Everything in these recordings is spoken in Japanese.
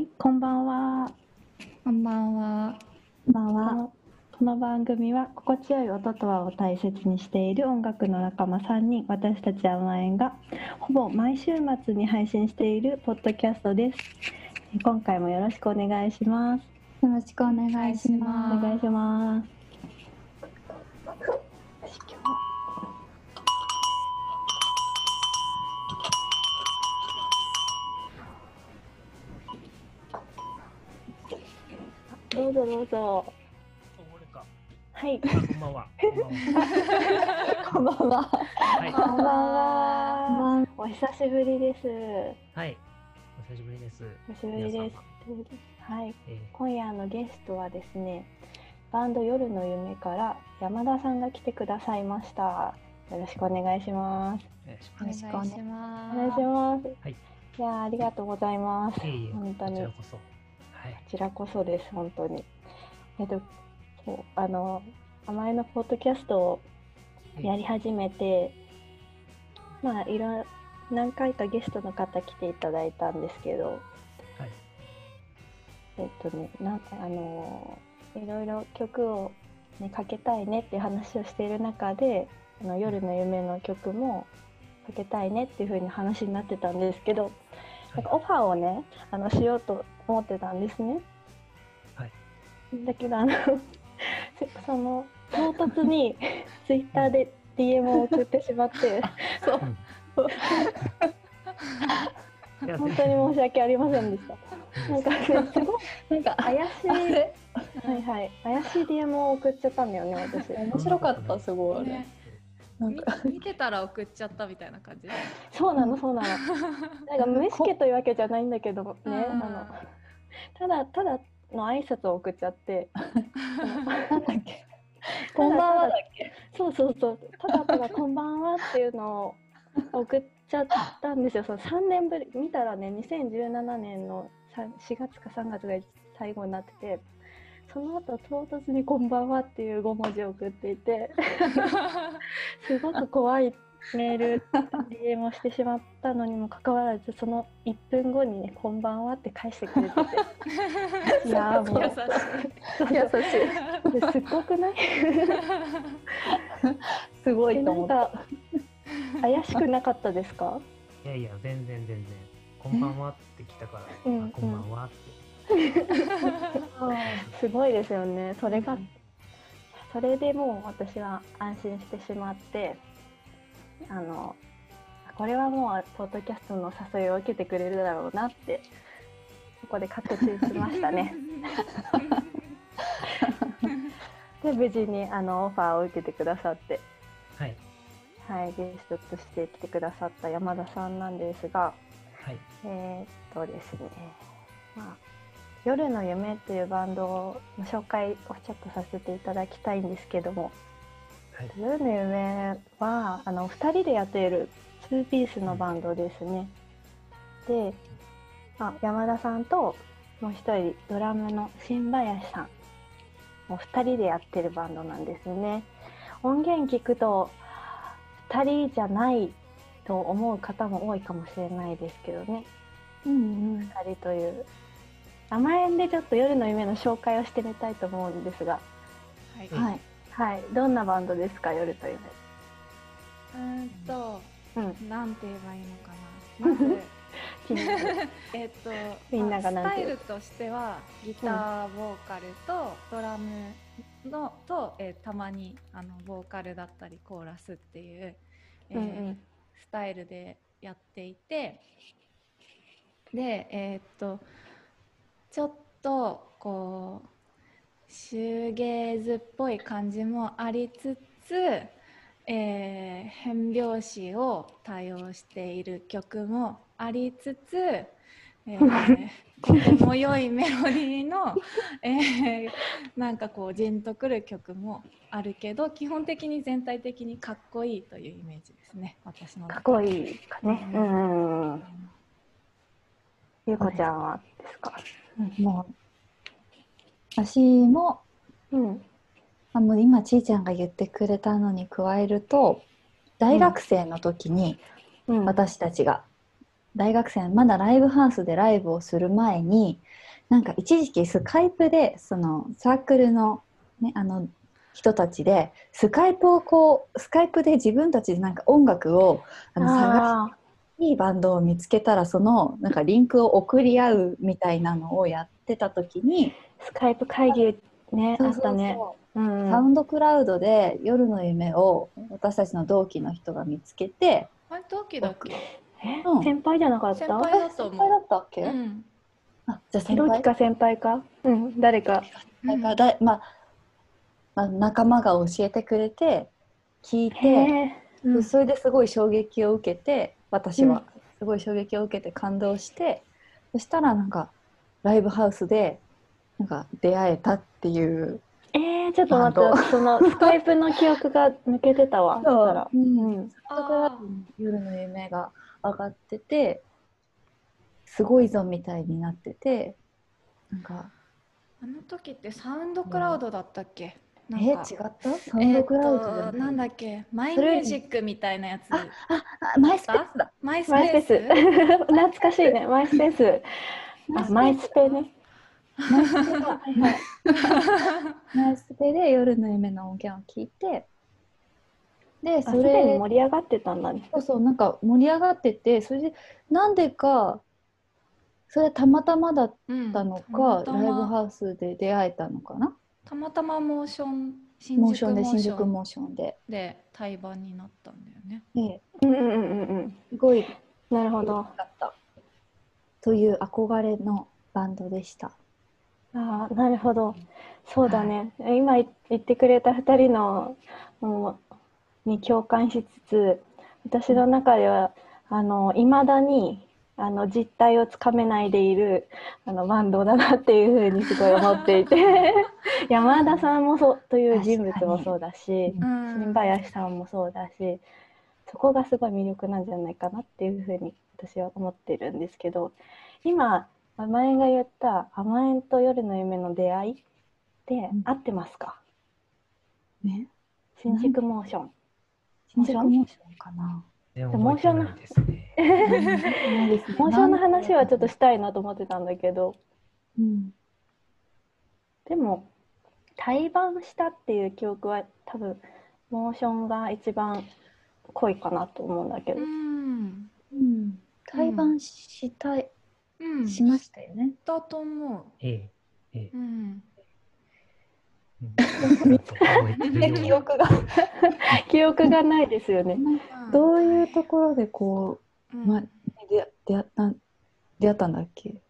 はい、こんばんは。こんばんは。こんばんは。この番組は心地よい音とはを大切にしている音楽の仲間3人、私たち甘えんがほぼ毎週末に配信しているポッドキャストです。今回もよろしくお願いします。よろしくお願いします。お願いします。うぞどうぞ。はい。あこんばんは。こんばんは。こんばんは。はい。こんばんは。お久しぶりです。はい。お久しぶりです。お久しぶりです。はい。え今夜のゲストはですね、バンド夜の夢から山田さんが来てくださいました。よろしくお願いします。ー、よろしくお願いしまます。お願いします。はい。いやーありがとうございます。す。いえいえ、本当にこちらこそ。はい。こちらこそです、本当に。えっと、そうあの、甘えのポッドキャストをやり始めて、まあ、いろ、何回かゲストの方来ていただいたんですけど、はい。えっとね、なんあのいろいろ曲を、ね、かけたいねっていう話をしている中で「あの夜の夢」の曲もかけたいねっていう風に話になってたんですけど、なんかオファーをねあのしようと思ってたんですね。はい。だけどあの その唐突に ツイッターで DM を送ってしまって。そう。本当に申し訳ありませんでした。なんかねすごいなんか怪しいはいはい。怪しい DM を送っちゃったんだよね私。面白かったすごい。あれ、ねなんかみ見てたら送っちゃったみたいな感じ？そうなのそうなの。なんか無意識というわけじゃないんだけどね、うんあのただただの挨拶を送っちゃって、なんだっけ？こんばんはだっけ？そうそうそう、ただただこんばんはっていうのを送っちゃったんですよ。その3年ぶり見たらね、2017年のさ4月か3月が最後になってて。その後唐突に「こんばんは」っていう5文字を送っていて すごく怖いメール DM をしてしまったのにもかかわらずその1分後にね「こんばんは」って返してくれてて。いやーもう。優し優優しい。ですっごくない？すごえいと思った。なんか怪しくなかったですか？いやいや、全然全然。こんばんはって来たから、うん。あこんばんはって。すごいですよね。それがそれでもう私は安心してしまってあのこれはもうポッドキャストの誘いを受けてくれるだろうなってそこで確信しましたね。で無事にあのオファーを受けてくださって。はい。はいゲストとして来てくださった山田さんなんですがはい。えーっとですね、まあ、夜の夢っていうバンドの紹介をちょっとさせていただきたいんですけども、はい。夜の夢はあの2人でやっている2ピースのバンドですね。で、まあ、山田さんともう一人ドラムの新林さんもう2人でやってるバンドなんですね。音源聞くと2人じゃないと思う方も多いかもしれないですけどね。うんうん2人という甘えんでちょっと夜の夢の紹介をしてみたいと思うんですが、はい。うん。はい。はい、どんなバンドですか？夜と夢。うーんと、うん、なんて言えばいいのかな。まず、気になる。えっと、みんながスタイルとしては、ギター、ボーカルとドラムのと、えーたまにあのボーカルだったりコーラスっていう、えーうんうん。スタイルでやっていて。でえーっとちょっとこうシューゲーズっぽい感じもありつつ、えー変拍子を多用している曲もありつつ、えーとても良いメロディーの、えーなんかこうジンとくる曲もあるけど基本的に全体的にかっこいいというイメージですね私のかっこいいかね。うん。ゆうこちゃんはですか？もう私もうん。あもう今ちいちゃんが言ってくれたのに加えると大学生の時にうん。私たちが大学生まだライブハウスでライブをする前になんか一時期スカイプでそのサークルの,、ね、あの人たちでスカイプをこうスカイプで自分たちでなんか音楽をあの探いいバンドを見つけたらそのなんかリンクを送り合うみたいなのをやってた時に、ースカイプ会議ねあったね。うんサウンドクラウドで夜の夢を私たちの同期の人が見つけて、あれ同期だっけ？えうん。先輩じゃなかった？先輩だと先輩だ思ったっけ、う。うん。あじゃあ先輩？同期か先輩か？うん誰か。なんかだいまあまあ、仲間が教えてくれて聞いて、それですごい衝撃を受けて私は。すごい衝撃を受けて感動して、そしたらなんかライブハウスでなんか出会えたっていうえー、ちょっと待ってそのスカイプの記憶が抜けてたわ そう。だから。うん。うんそこから夜の夢が上がっててすごいぞみたいになっててなんかあの時ってサウンドクラウドだったっけ？え違った？サウンドクラウドえーとなんだっけ？マイミュージックみたいなやつ。ああマイスペースだ。マイスペーースス。懐かしいね。マイスペース。あマイスペね。マイスペだ はいはい。マイスペで夜の夢の音源を聞いてでそあすでにれ盛り上がってたんだね。そうそうなんか盛り上がっててそれでなんでかそれたまたまだっうんたのか、たまたま。ライブハウスで出会えたのかな？たまたまモーション新モーション。で宿モーション新宿モーションで。で対バンになったんだよね。でうんうんうんうんすごい。なるほど。だった。という憧れのバンドでした。ああなるほど。そうだね、今い。言ってくれた2人のもうに共感しつつ私の中ではあの未だにあの実態をつかめないでいるあのバンドだなっていうふうにすごい思っていて。山田さんもそうという人物もそうだしうん新林さんもそうだしそこがすごい魅力なんじゃないかなっていうふうに私は思ってるんですけど今甘えんが言った甘えんと夜の夢の出会いってうん。合ってますか、ね、新宿モーション。新宿モーションかな。全然モーション覚えてないですね。ないですねモーションの話はちょっとしたいなと思ってたんだけどうん、でも対バンしたっていう記憶は多分モーションが一番濃いかなと思うんだけど、うん。うん、対バンしたい、うん。しましたよね。だと思ええ、ええう。う。ん。記憶が。記憶がないですよね。どういうところでこうんう、ま、出出会った出会ったんだっけ？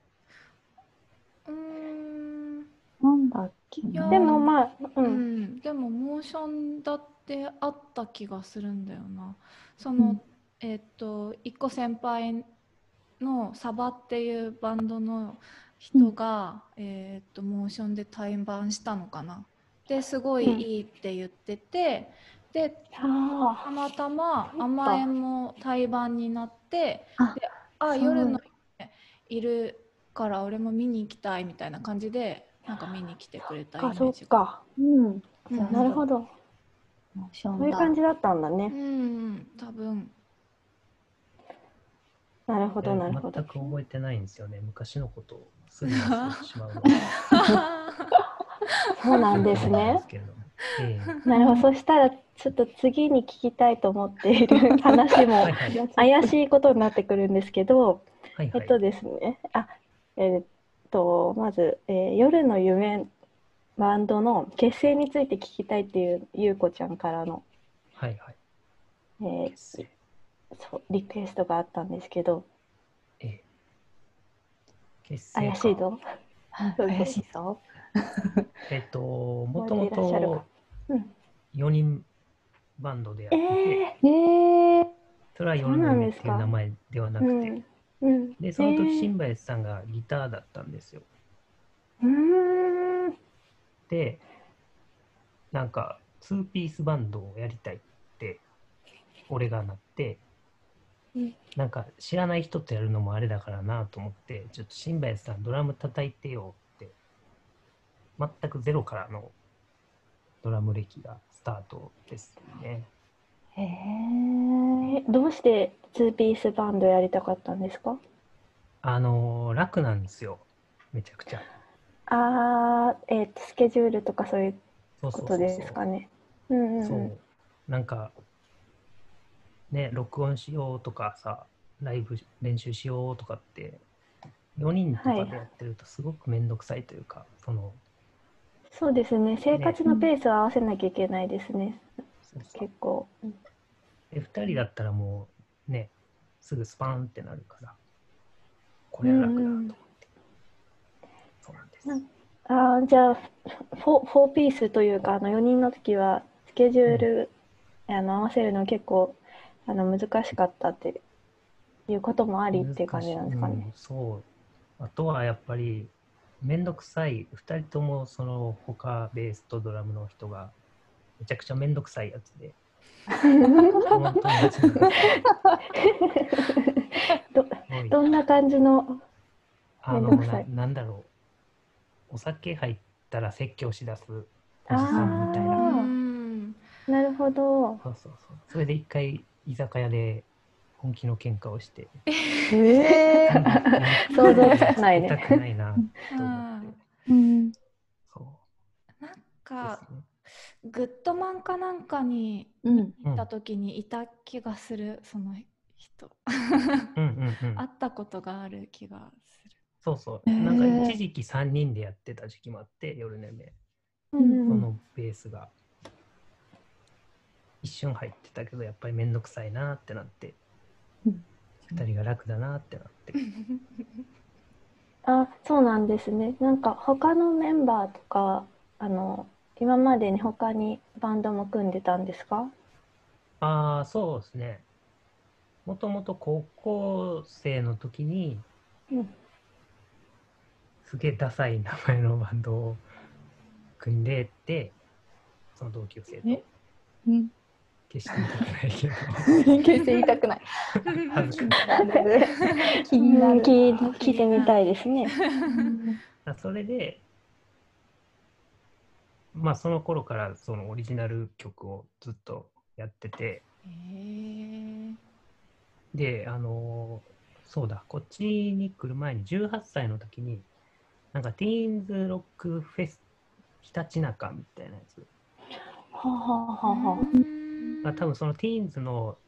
うーん。なんだっけでもまあ、う、うんん、でもモーションだってあった気がするんだよな。その、うんえっと一個先輩のサバっていうバンドの人が、えっとモーションで対バンしたのかな。ですごいうんいいって言ってて、であたまたま甘えんも対バンになってあであ夜の夢いるから俺も見に行きたいみたいな感じでなんか見に来てくれたイメあ、そージが。うん、うんなるほど。そういうだ感じだったんだうね。ん、多分。なるほど、なるほど全。く覚えてないんですよね。昔のことをすぐ忘れてしまうの そうなんですね。ええなるほど。そしたら、ちょっと次に聞きたいと思っている話も怪しいことになってくるんですけど、はいはい。えっとですね、あ、えーっと、まず、えー夜の夢バンドの結成について聞きたいっていうゆうこちゃんからの、はいはい。えーそうリクエストがあったんですけど、ええ。結成か。怪しいのはいそう怪しいぞ。えっと、もともとか。うん、4人バンドでやっえてて、ー、えー、それは4そう人目っていう名前ではなくて、うん、うん。で、その時、えー。新林さんがギターだったんですよ。で、なんか、2ピースバンドをやりたいって、俺がなって、うん。なんか知らない人とやるのもあれだからなと思って、ちょっと新林さんドラム叩いてよ全くゼロからのドラム歴がスタートですね。へえ。えどうして2ピースバンドやりたかったんですか？あのー楽なんですよ。めちゃくちゃ。あー、えーと、スケジュールとかそういうことですかね。そう。なんか、ね、録音しようとかさ、ライブ練習しようとかって、4人とかでやってるとすごくめんどくさいというか、その、そうですね。生活のペースを合わせなきゃいけないですね。そうそう結構。うんで2人だったらもうね、すぐスパンってなるから、これは楽だと思って。そうなんです。あーじゃあフォフォーピースというかあの4人の時はスケジュール、あの合わせるの結構あの難しかったっていうこともありっていう感じなんですかね。うんそう。あとはやっぱり、めんどくさい、2人ともその他ベースとドラムの人が、めちゃくちゃめんどくさいやつで、どどんな感じのあのめんどくさい？ななんだろう、お酒入ったら説教しだすおじあさんみたいな。なるほど。そうそうそう。それで一回居酒屋で本気の喧嘩をして、へえ。想像つかないね痛くないなと思って。うん。そうなんでかすね。グッドマンかなんかにうん。うん行った時にいた気がする、その人うんうんうん 会ったことがある気がするそうそう。なんか一時期3人でやってた時期もあって、夜寝め。うんうんそのベースが。一瞬入ってたけど、やっぱりめんどくさいなってなってうん、二人が楽だなってなって。あそうなんですね。なんか他のメンバーとかあの今までに他にバンドも組んでたんですか？ああ、そうですね。もともと高校生の時に、うんすげえダサい名前のバンドを組んでて、その同級生とえ？うん。決して言いたくないけど、決して言いたくない。恥ずかしい。気になる。聞い聞いてみたいですね。あそれで、まあその頃からそのオリジナル曲をずっとやってて、へえで、あのそうだ、こっちに来る前に18歳の時に、なんかティーンズロックフェスひたちなかみたいなやつはあはあはあはあが多分そのティーンズの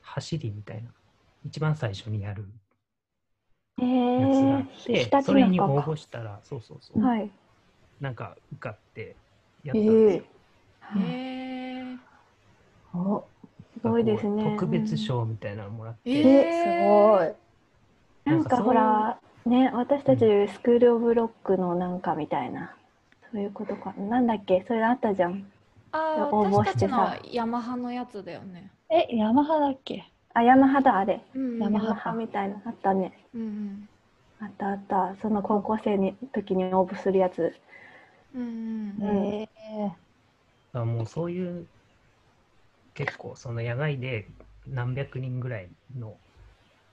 走りみたいな、一番最初にやるえやつがあっー、て、ひたちそれに応。募したら、そうそうそう、はい。なんか受かってやったんですよ。へえお、すごいですね。特別賞みたいなのもらって、え、すごい。なんかほら、ね、私たちスクール・オブ・ロックのなんかみたいな、そういうことか。なんだっけ、それあったじゃん。あー応募私たちしてさのヤマハのやつだよね。え、ヤマハだっけ？あ、ヤマハだ、あれ。うんヤマハ。ハみたいな、あったね。うんうん。あったあった。その高校生に時に応募するやつ。うんうん。うん。えだからもうそういう結構その野外で何百人ぐらいの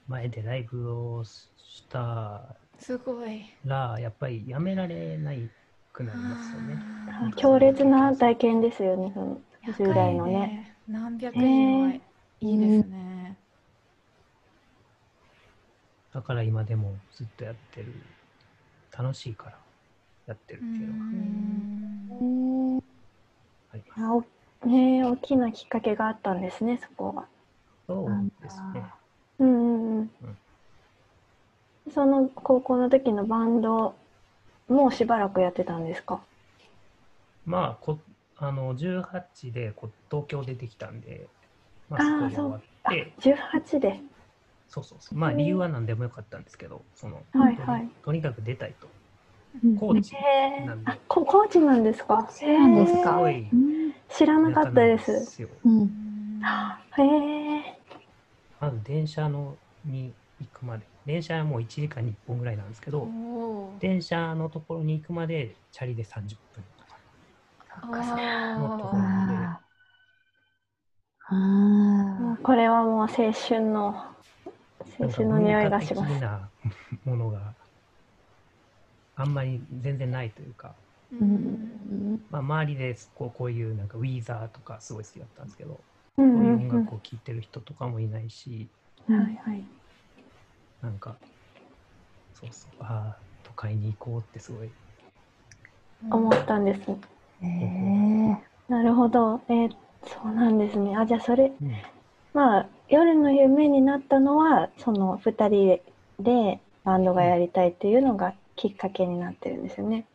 前でライブをしたすごい。らやっぱりやめられないくなりますよね。強烈な体験ですよね、その10代のやかいね。何百人はいいですね、だから今でもずっとやってる楽しいからやってるっていうのがうんー。あります。あおね大きなきっかけがあったんですね、そこが。そうですね。うんうんうん。その高校の時のバンドもうしばらくやってたんですか？まあこあの18でこ東京出てきたんで、まあーあ、そこで終わあって、18で。そうそうそう。まあ理由は何でもよかったんですけど、その、はいはい。とにかく出たいと。うん高知へなんであ、こコーチなんですか？そうなんですすか知らなかったで。すようん。へえ。まず電車のに行くまで、電車はもう1時間に1本ぐらいなんですけど、電車のところに行くまでチャリで30分とかのところあで、あこれはもう青春の青春の匂いがします。なものがあんまり全然ないというか。うん。まあ、周りでこうこういうなんかウィーザーとかすごい好きだったんですけど、うんそういううんうん音楽を聴いてる人とかもいないし、はいはい。なんかそうそうああ都会に行こうってすごい思ったんです。へえなるほど。えーそうなんですね。あ、じゃあそれ、うんまあ、夜の夢になったのは、その二人でバンドがやりたいっていうのがきっかけになってるんですよね。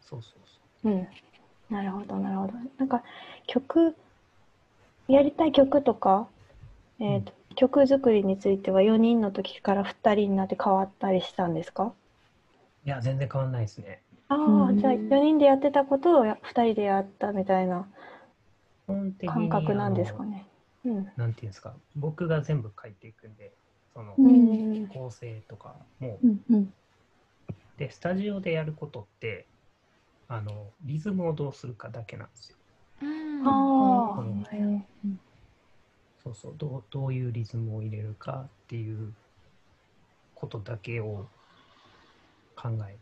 そうそうそうん。なるほど、なるほど。なんか、曲、やりたい曲とか、えーと曲作りについては4人の時から2人になって変わったりしたんですか？ういや全然変わんないですね。ああ、うん。じゃあ4人でやってたことを2人でやったみたいな感覚なんですかね？うん。なんていうんですか？僕が全部書いていくんでその。構成とかも。うんうん。でスタジオでやることってあのリズムをどうするかだけなんですよ。うん。ああ、そうそうどうどういうリズムを入れるかっていうことだけを考え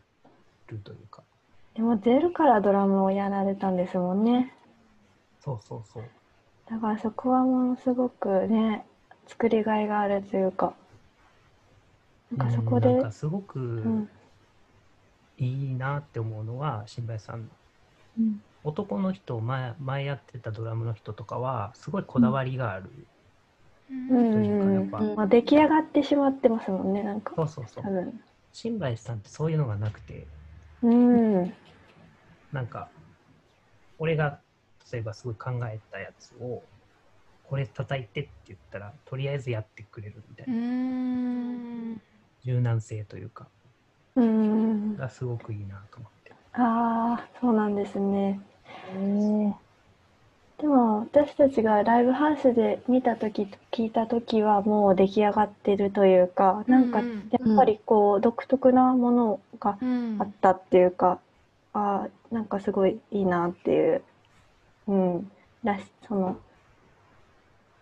るというかでもゼロからドラムをやられたんですもんね。そうそうそうだからそこはものすごくね、作りがいがあるというか。なんかそこで、うんすごくうん。いいなって思うのは新林さんうん男の人前前やってたドラムの人とかはすごいこだわりがある、うんまあ、出来上がってしまってますもんね、なんか。そうそうそう。新林さんってそういうのがなくてうん。なんか俺が例えばすごい考えたやつをこれ叩いてって言ったらとりあえずやってくれるみたいうな、ん柔軟性というかうん。がすごくいいなと思ってああ、そうなんですね。へえでも私たちがライブハウスで見た時聞いた時はもう出来上がってるというかなんかうんうん。やっぱりこう独特なものがうんあったっていうか、ああなんかすごいいいなっていう、うん、らしその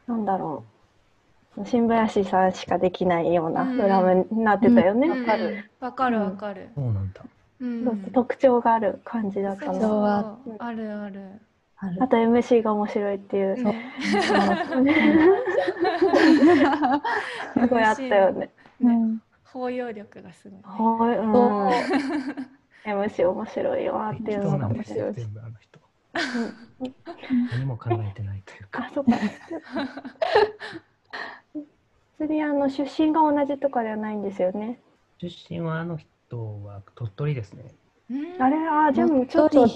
なんだろう。新林さんしかできないようなうん。ドラムになってたよね、うん。わかる、わかるわかる。そうなんだ。うん。特徴がある感じだったの。あるあるあと MC が面白いっていう、ね。すごいあったよね。うん。包容力がすごいね。はい、うん。そう。MC 面白いわっていうのが面白い全部あの人。うん。何も考えてないというか。あ、そっか。釣りあの出身が同じとかではないんですよね。出身はあの人は鳥取ですね。うん。あれ、あ、でもちょっと、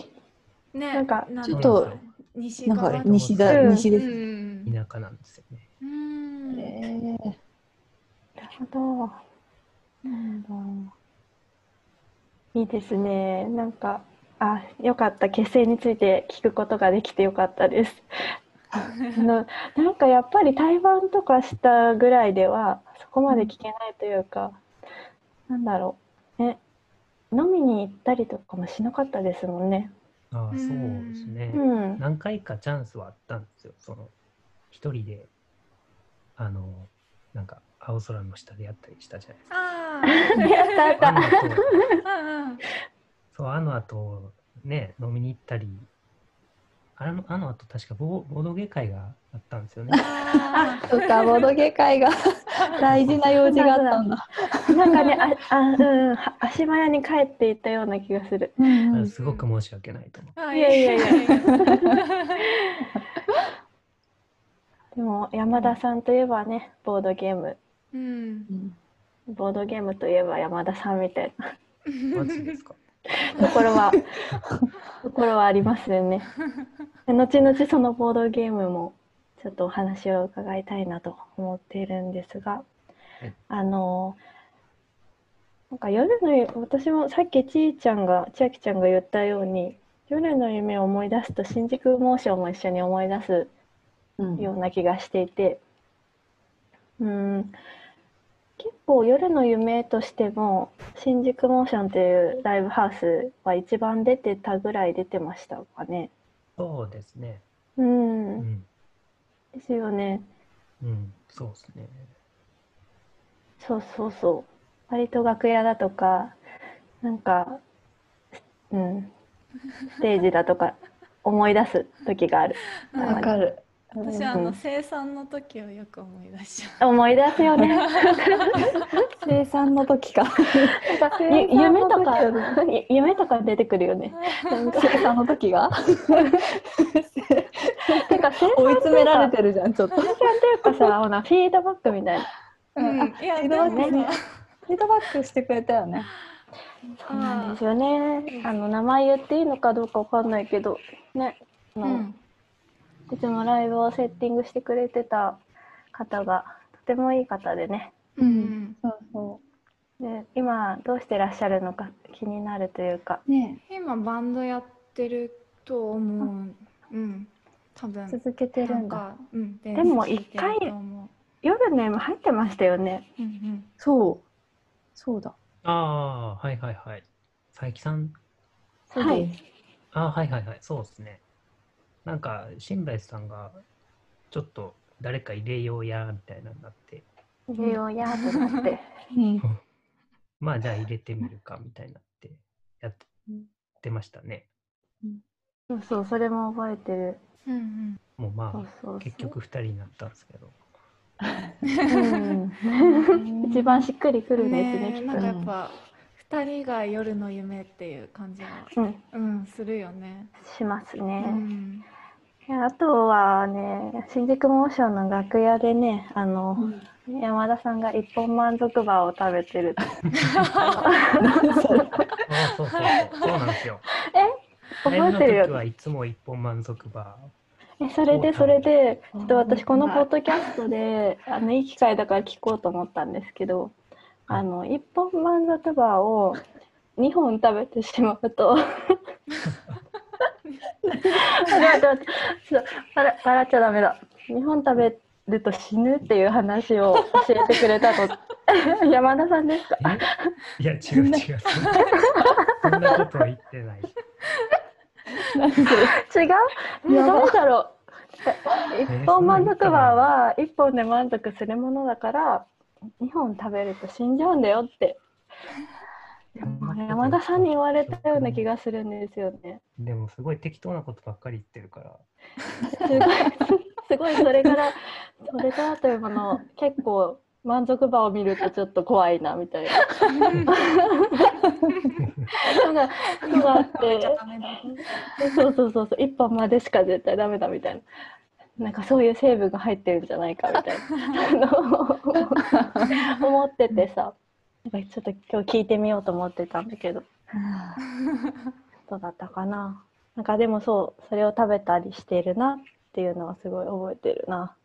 ねなんかなちょっと西なんか側西だうん西です。うん田舎なんですよねうんへえなるほど。なんだいいですね。なんか、あ、よかった。結成について聞くことができてよかったです。あのなんかやっぱり対バンとかしたぐらいではそこまで聞けないというか、なんだろう。ね、飲みに行ったりとかもしなかったですもんね。ああうん。そうですね、うん。何回かチャンスはあったんですよ。その一人で。あのなんか青空の下でやったりしたじゃないですか。あー。やったやった。そうあの後ね飲みに行ったり。あのあの後確かボボードゲ会があったんですよね。あそっかボードゲ会が 大事な用事があったんだ。なんかね、あ、あ、うん、は足早に帰っていったような気がする。うんうんすごく申し訳ないと思ってーいやいやいや でも山田さんといえばね、ボードゲーム、うん。うん。ボードゲームといえば山田さんみたいマジですか？なところは、ところはありますよね。で後々そのボードゲームもちょっとお話を伺いたいなと思っているんですがはい、あの、なんか夜の夢、私もさっきちーちゃんが、千秋ちゃんが言ったように、夜の夢を思い出すと新宿モーションも一緒に思い出すうん。ような気がしていて、うん、結構夜の夢としても新宿モーションというライブハウスは一番出てたぐらい出てましたかね。そうですね。う、うんんですよね。うんそうですねそうそうそう。割と楽屋だとか、なんか、うん、ステージだとか思い出す時がある。わかる。私あのうん生産の時をよく思い出しちゃ思い出すよね。生産の時か。なんかゆ夢とかゆ夢とか出てくるよね。なんか生産の時が てか生産追い詰められてるじゃん、ちょっと。生産っていうかさ、ほなフィードバックみたいな。う。うん、いやでフィードバックフィードバックしてくれたよね。そうなんですよね。あの名前言っていいのかどうかわかんないけど、ね。うんいつもライブをセッティングしてくれてた方がとてもいい方でね。うんそうそで今どうしてらっしゃるのか気になるというか。う。ね今バンドやってると思ううん多分続けてるなんんだ。かうんででも一回夜の M 入ってましたよね。うんうんそう。そうだ。ああ、はいはいはい。佐伯さん、はいあ、はいはいはい、そうですね。なんか、新林さんが、ちょっと誰か入れようや、みたいなのになって、入れようやーってなって。う んまあじゃあ入れてみるか、みたいになって、やっうんてましたね。そうそう、それも覚えてる。うんうんもうまあ、そうそうそう結局2人になったんですけど。うん 一番しっくりくるんですね、きっとねなんかやっぱ二人が夜の夢っていう感じがうん、うんするよね。しますうね。ん。いやあとはね、新宿モーションの楽屋でね、あの、山田さんが一本満足バーを食べてる。そうそうそう、そうなんですよ。ライブの覚えてるよ時はいつも一本満足バえそれでそれでちょっと私このうんポッドキャストであのいい機会だから聞こうと思ったんですけどあの一本満足バーを2本食べてしまうと。笑笑っちゃダメだ。2本食べると死ぬっていう話を教えてくれたの 山田さんですか？いや、違う違う。そんなことは言ってない。違う？え誰だろう？一本満足バーは一本で満足するものだから二本食べると死んじゃうんだよって。山田さんに言われたような気がするんですよね。でもすごい適当なことばっかり言ってるから。すごいすごいそれからそれからというもの結構満足バーを見るとちょっと怖いなみたいな。のがのがあって。そうそうそうそう。一本までしか絶対ダメだみたいななんかそういう成分が入ってるんじゃないかみたいな。あの思っててさ。なんかちょっと今日聞いてみようと思ってたんだけど。どうだったかな。なんかでもそうそれを食べたりしてるなっていうのはすごい覚えてるな。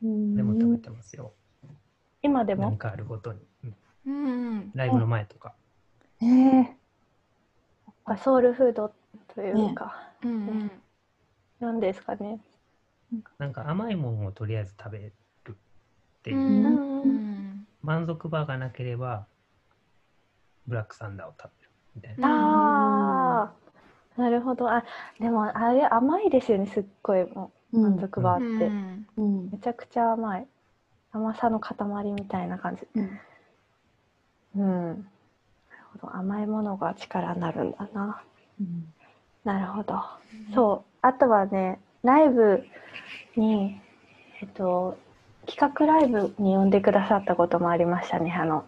でも食べてますよ。今でも？なんかあるごとに。うん。うんうん。ライブの前とか。ええソウルフードというか、うんうん。なんですかねなんか甘いものをとりあえず食べるっていう。うん。うんうん満足バーがなければ、ブラックサンダーを食べるみたいな。ああなるほど。あでもあれ甘いですよね。すっごいもう満足バーって、うん。うん。めちゃくちゃ甘い。甘さの塊みたいな感じ。うん。うん。なるほど。甘いものが力になるんだな。うん。なるほど、そう。あとはねライブにえっと企画ライブに呼んでくださったこともありましたねあの。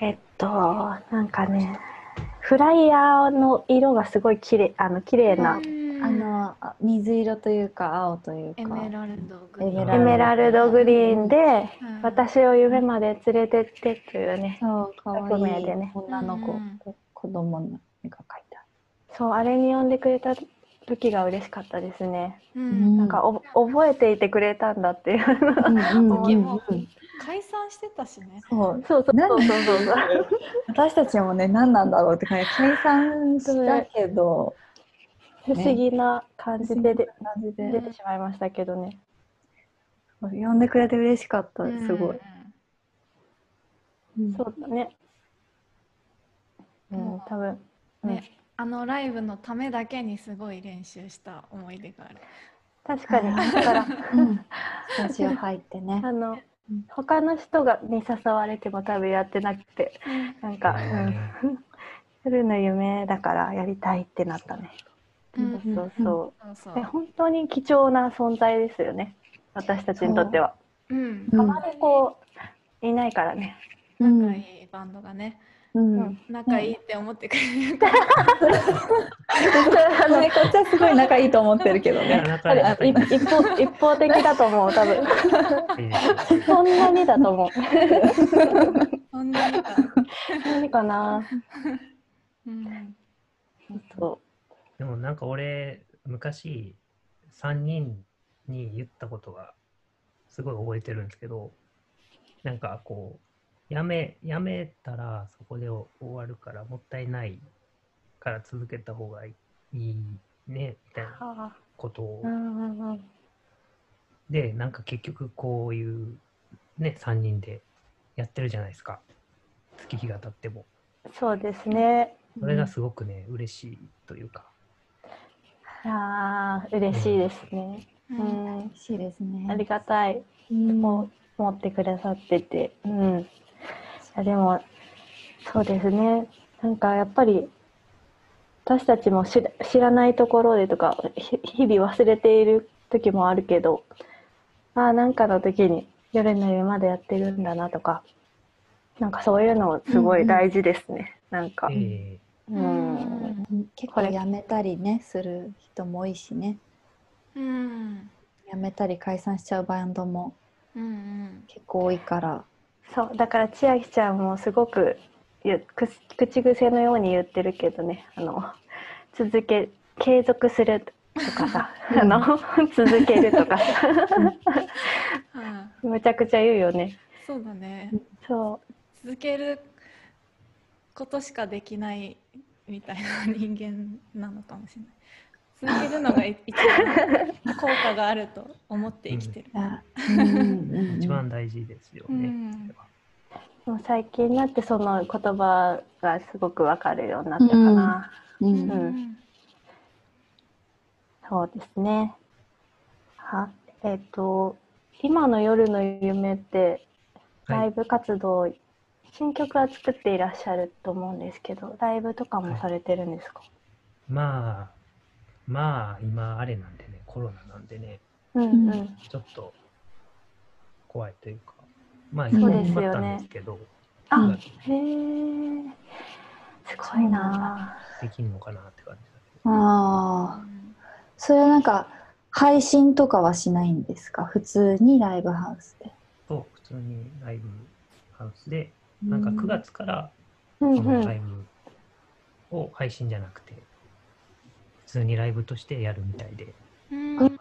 えっとなんかねフライヤーの色がすごい綺麗あの綺麗な、あのあ水色というか青というか。エメラルドグリーン。エメエメラルドグリーンでうん。私を夢まで連れてってというね匿いい名でね。女の子うん。と子供の絵が描いてあそうあれに呼んでくれた時が嬉しかったですね、うん。なんかお覚えていてくれたんだっていう解散してたしね。そう。そうそう。そうそうそう。私たちもね何なんだろうって感じ。解散したけど。不思議な感じでで感じで。出てしまいましたけどね。呼んでくれて嬉しかった。すごい。そうだね。うん多分。うん。ね、あのライブのためだけにすごい練習した思い出がある。確かに。だからうん。スタジオ入ってね。あのうん。他の人がに誘われても多分やってなくてなんか、えうん、夜の夢だからやりたいってなったね。うん。そうそう本当に貴重な存在ですよね。私たちにとっては。う。んうん。あまりこういないからね。うん仲いいバンドがねうんうん仲いいって思ってくれるから ねこっちはすごい仲いいと思ってるけどいやね。一一方一方的だと思う多分。えそんなにだと思う。そんなにか何かな。うんそでもなんか俺昔3人に言ったことがすごい覚えてるんですけどなんかこうやめやめたらそこで終わるからもったいないから続けた方がいいねみたいなあことを。でなんか結局こういうね3人でやってるじゃないですか月日が経ってもそうですね。それがすごくね嬉しいというかああ嬉しいですね。ううんん。嬉しいですね。ありがたい。うんもう持ってくださってて、うん。いやでも、そうですね。なんかやっぱり、私たちも知ら知らないところでとか、ひ日々忘れている時もあるけど、ああ、なんかの時に夜の夢までやってるんだなとか、なんかそういうのすごい大事ですね。なんか、えうん。うん。結構やめたりねする人も多いしね。うんやめたり解散しちゃうバンドもうんうん。結構多いからそう、だから千秋ちゃんもすごくゆく口癖のように言ってるけどね、あの、続け、継続するとかさ、あの、続けるとかさ、あむちゃくちゃ言うよね。そうだね。そ続けることしかできないみたいな人間なのかもしれない続けるのがい一番効果があると思って生きてる、一番大事ですよね、うん。もう最近になってその言葉がすごくわかるようになったかな。ううん。んそうですね。は、えっ、と、今の夜の夢って、はい。ライブ活動、新曲は作っていらっしゃると思うんですけど、ライブとかもされてるんですか、まあまあ今あれなんでねコロナなんでねうんうん。ちょっと怖いというかまあそうですよね頑張ったんですけどあ、うんへえ。すごいなできんのかなって感じだけどああそれはなんか配信とかはしないんですか？普通にライブハウスでそう普通にライブハウスでなんか9月からうんうこのライん。ブを配信じゃなくて普通にライブとしてやるみたいで。うん。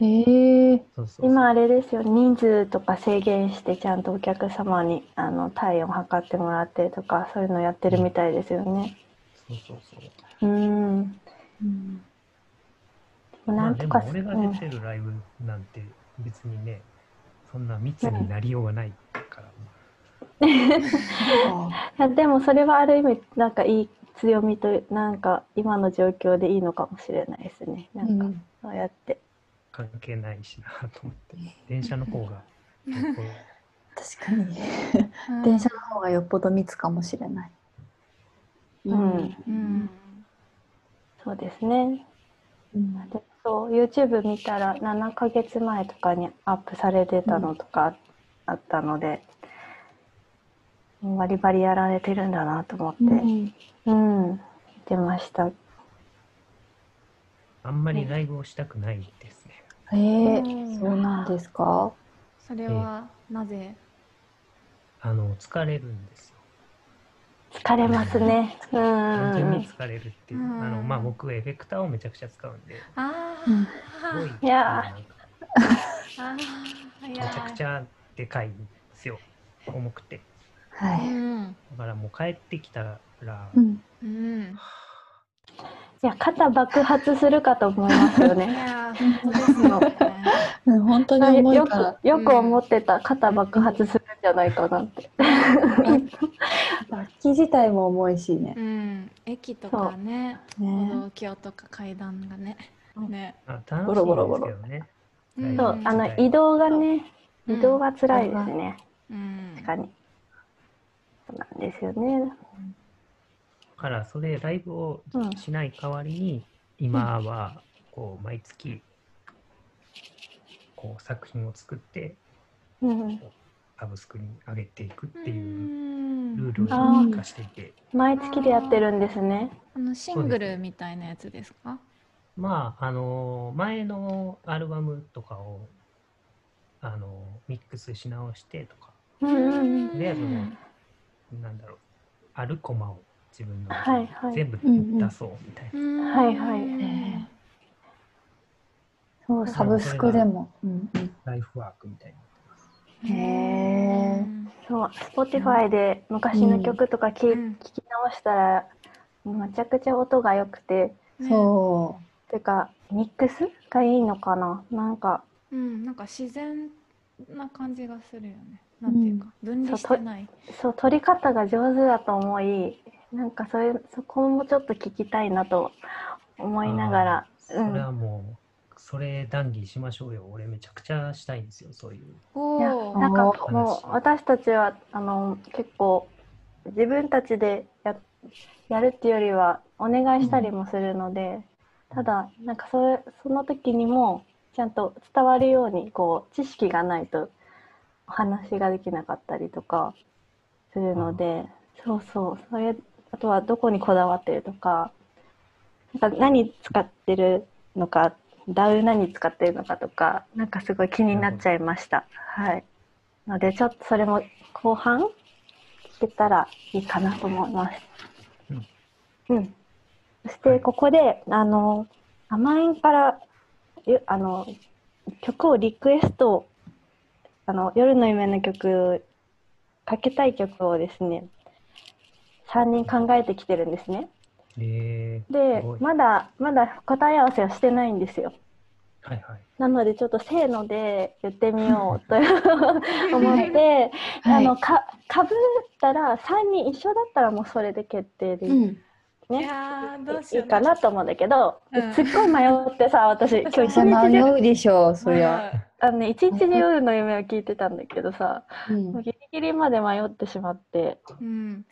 へえそうそうそう。今あれですよ、人数とか制限してちゃんとお客様にあの体温測ってもらってとか、そういうのやってるみたいですよね。そうそうそう。うん。うん。なんとか、まあでも俺がうん出てるライブなんて別にねそんな密になりようがないから、あいやでもそれはある意味なんかいい強みとなんか今の状況でいいのかもしれないですね。なかうん。んそうやって。関係ないしなと思って。電車の方がよっぽど確かに。電車の方がよっぽど密かもしれない。うん。うん。そうですね。うん。でそう YouTube 見たら7ヶ月前とかにアップされてたのとかあったので、バリバリやられてるんだなと思って、うんうん、見てました。あんまりライブをしたくないですね。へえうんそうなんですか？それはなぜ？あの疲れるんですよ。疲れますね。う 単純にん。疲れるっていう。うんあのまあ僕エフェクターをめちゃくちゃ使うんで、あうんーすごいいやめやちゃくちゃでかいんですよ。重くて。はい。うんだからもう帰ってきたら、うん。うん。いや、肩爆発するかと思いますよいね。やー本当ですよね。う ん本当に重いよから。く、よく思ってた。肩爆発するんじゃないかなって。楽器自体も重いしね。うん。駅とかね。歩ね道橋とか階段がね。ね。ボロボロボロ。そう、あの、移動がね、うん。移動が辛いですね。うん。確かに。そうなんですよね。だからそれライブをうんしない代わりに、今はこう毎月こう作品を作ってうん、サブスクに上げていくってういうん。ルールをあー追加していて、毎月でやってるんですね。あのシングルみたいなやつですか？まああの前のアルバムとかをあのミックスし直してとか。うんうなんだろう。あるコマを自分のはいはい。全部出そうみたいな、うん。はいはい。うんそうサブスクでも、うんうん。ライフワークみたいになってます。へえそう、Spotify で昔の曲とか聞,、うん。聞き直したら、めちゃくちゃ音が良くて、そてか、ミックスがいいのかな？なんか、うん、なんか自然な感じがするよね。なんていうか、分離してない。そう、撮り方が上手だと思い、なんかそれ、そこもちょっと聞きたいなと思いながら、それはもう、それ談義しましょうよ。俺めちゃくちゃしたいんですよ、そういう。おいやお。なんか話もう私たちはあの結構自分たちでややるっていうよりはお願いしたりもするので、ただなんかそれその時にもちゃんと伝わるようにこう知識がないとお話ができなかったりとかするので、そうそうそれあとはどこにこだわってるとかなんか何使ってるのかダウ何使ってるのかとかなんかすごい気になっちゃいました。はい。のでちょっとそれも後半聞けたらいいかなと思います。うん。そしてここであの甘えんからゆあの曲をリクエストあの夜の夢の曲かけたい曲をですね3人考えてきてるんですね。えー、でまだまだ答え合わせはしてないんですよ。はいはい。なのでちょっとせーので言ってみようと 思って、あのかかぶったら3人一緒だったらもうそれで決定でいい,、うん。いねやーどうしいいよう。かなと思うんだけど、うんすっごい迷ってさ私今日一日中迷うでしょう、そりゃ。あのね一日中夜の夢を聞いてたんだけどさ、うんもうギリギリまで迷ってしまってうん。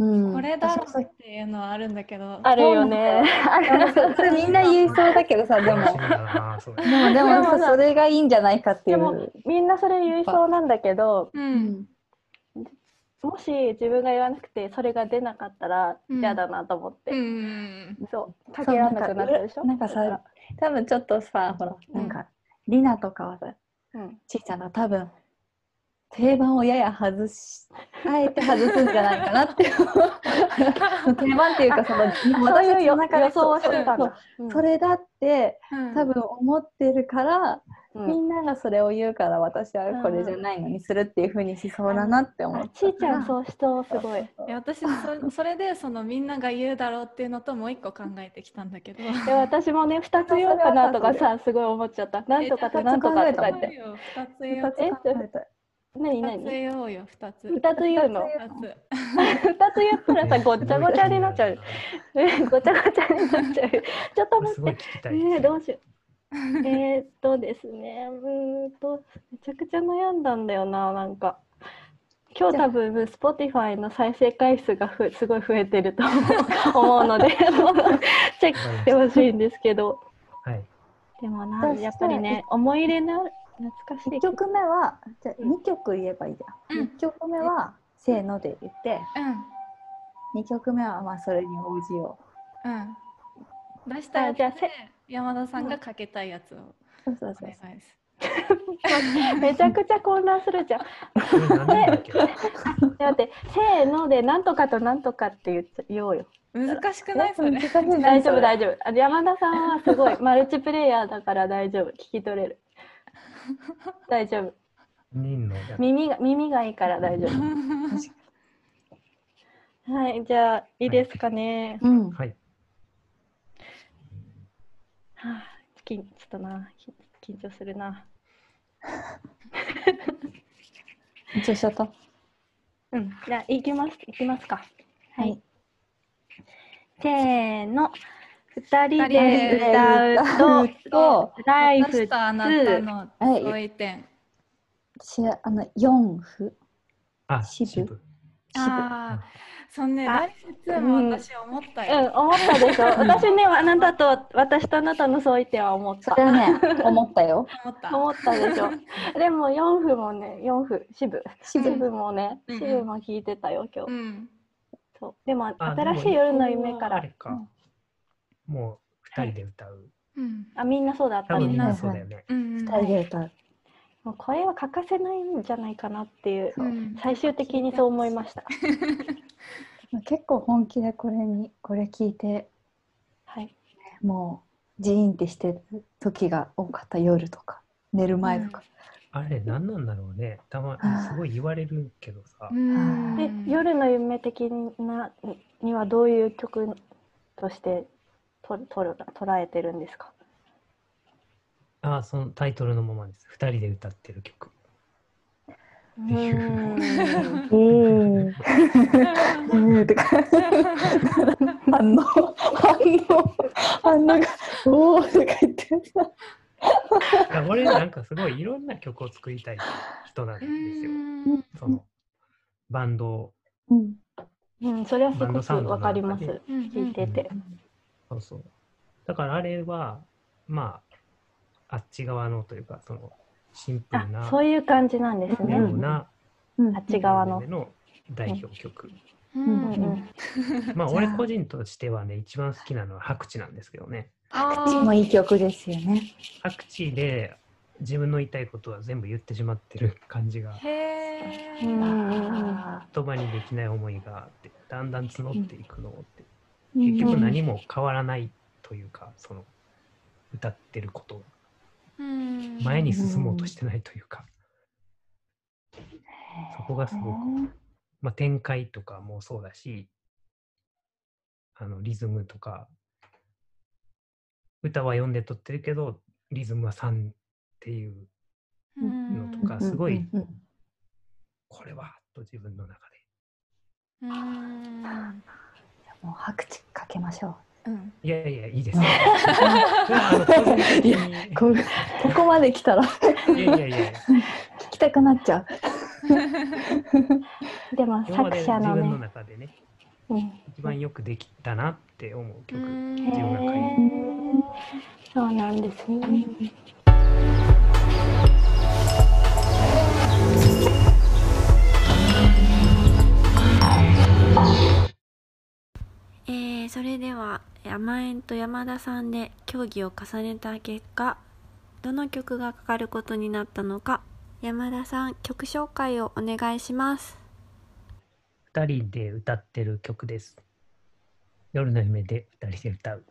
うんこれだろっていうのはあるんだけど。あるよねみんな言いそうだけどさ、でも。でも、でもさ、それがいいんじゃないかっていでもう。みんなそれ言いそうなんだけどう。うんん。もし自分が言わなくてそれが出なかったらうん。嫌だなと思って、うん。そう。かけられなくなっちゃうでしょ？なんかさ、多分ちょっとさ、ほら、なんか、リナとかはさ、うん。ちいちゃんが多分、定番をやや外し、あえて外すんじゃないかなって。定番っていうか、その、そういう予の中で予想をしてたんそうだ。うんそれだって、うん多分思ってるから、うんみんながそれを言うから私はこれじゃないのにするっていうふうにしそうだなって思ったあちーちゃんそうしそうすごい。いや私そそれでそのみんなが言うだろうっていうのともう一個考えてきたんだけど。で私もね2つ言おうかなとかさすごい思っちゃった。なんとかとなんとかとか言って。二つ言おう。え何二つ何言おうよ二つ。二つ言うの？二つ。2つ言ったらさごっちゃごちゃになっちゃう。え ごちゃごちゃになっちゃう。ちょっと待ってこれすごい聞。きたいですねえどうしよう。えーっとですねうーんとめちゃくちゃ悩んだんだよななんか。今日多分 Spotify の再生回数がふすごい増えてると思うので チェックしてほしいんですけど。はい。でもな、やっぱりね、思い入れの懐かしい1曲目はじゃあうん2曲言えばいいじゃん、うん1曲目はせーので言ってうん2曲目はまあそれに応じようん。出したやつあじゃ山田さんがかけたいやつをうそうそうおそう願いです。めちゃくちゃ混乱するじゃん。これ何なんだ って、せーので、なんとかとなんとかって言っちゃ言おうよ。難しくない？それ。難しいね大丈夫、大丈夫。あ山田さんはすごい、マルチプレイヤーだから大丈夫。聞き取れる。大丈夫。人の耳が、耳がいいから大丈夫。はい、じゃあ、いいですかね。うんはい。はあ、きちょっとな、き緊張するな。緊張しちゃった？うん、じゃあ、行きます、行きますか。ははいい。せーの。二人でで歌うと、とライフ私とあなたのはいご意見。しあの4歩。あ、支。ああ、そんね、あライブ2も私思ったうんよ。思ったでしょ。私ねあなたと私とあなたの相違点は思った。それはね思ったよ。思った。思ったでしょ。でも4分もね4分支部。支支部部もねうん。支部も聞いてたよ今日、うん。そう。でもあ新しい夜の夢かでもあられか、もう二人で歌う。うん。あみんなそうだったみんな多分みんなそうだよね。うん。二人で歌うもう声は欠かせないんじゃないかなっていううん最終的にそう思いました 結構本気でこれにこれ聞いてはいもうジーンってしてる時が多かった夜とか寝る前とか、あれ何なんだろうね。たまにすごい言われるけどさう。ん。で夜の夢的なにはどういう曲としてととる捉えてるんですか？あ、そのタイトルのままです。二人で歌ってる曲。うーん。うんうん。と か反応反応反応がおおとか言ってさいや俺なんかすごいいろんな曲を作りたい人なんうですよ。ん。そのバンド、うん。うん、それはすごくわかります。聞いててそうそう。だからあれは、まあ、あっち側のというか、そのシンプルなあそういう感じなんですね。ようなうん。あっち側のの。代表曲。ううんん。うん。まあ俺個人としてはね、一番好きなのは白地なんですけどね。あ口もいい曲ですよね。白地で自分の言いたいことは全部言ってしまってる感じが、へ言葉にできない思いがあって、だんだん募っていくのって、うん結局何も変わらないというか、その歌ってること。前に進もうとしてないというか、そこがすごく、まあ、展開とかもそうだし、あのリズムとか、歌は読んで撮ってるけど、リズムは3っていううんのとかすごいこれはと自分の中で。うん。もう白地かけましょううん。いやいや、いいです。あの個人的いやにこここまで来たらいやいやいや、聞きたくなっちゃうでも作者の自分のね、中でね、うん、一番よくできたなって思う曲。うん自分が書いてへーそうなんですね。それでは山園と山田さんで競技を重ねた結果どの曲がかかることになったのか山田さん曲紹介をお願いします2人で歌ってる曲です。夜の夢で2人で歌う。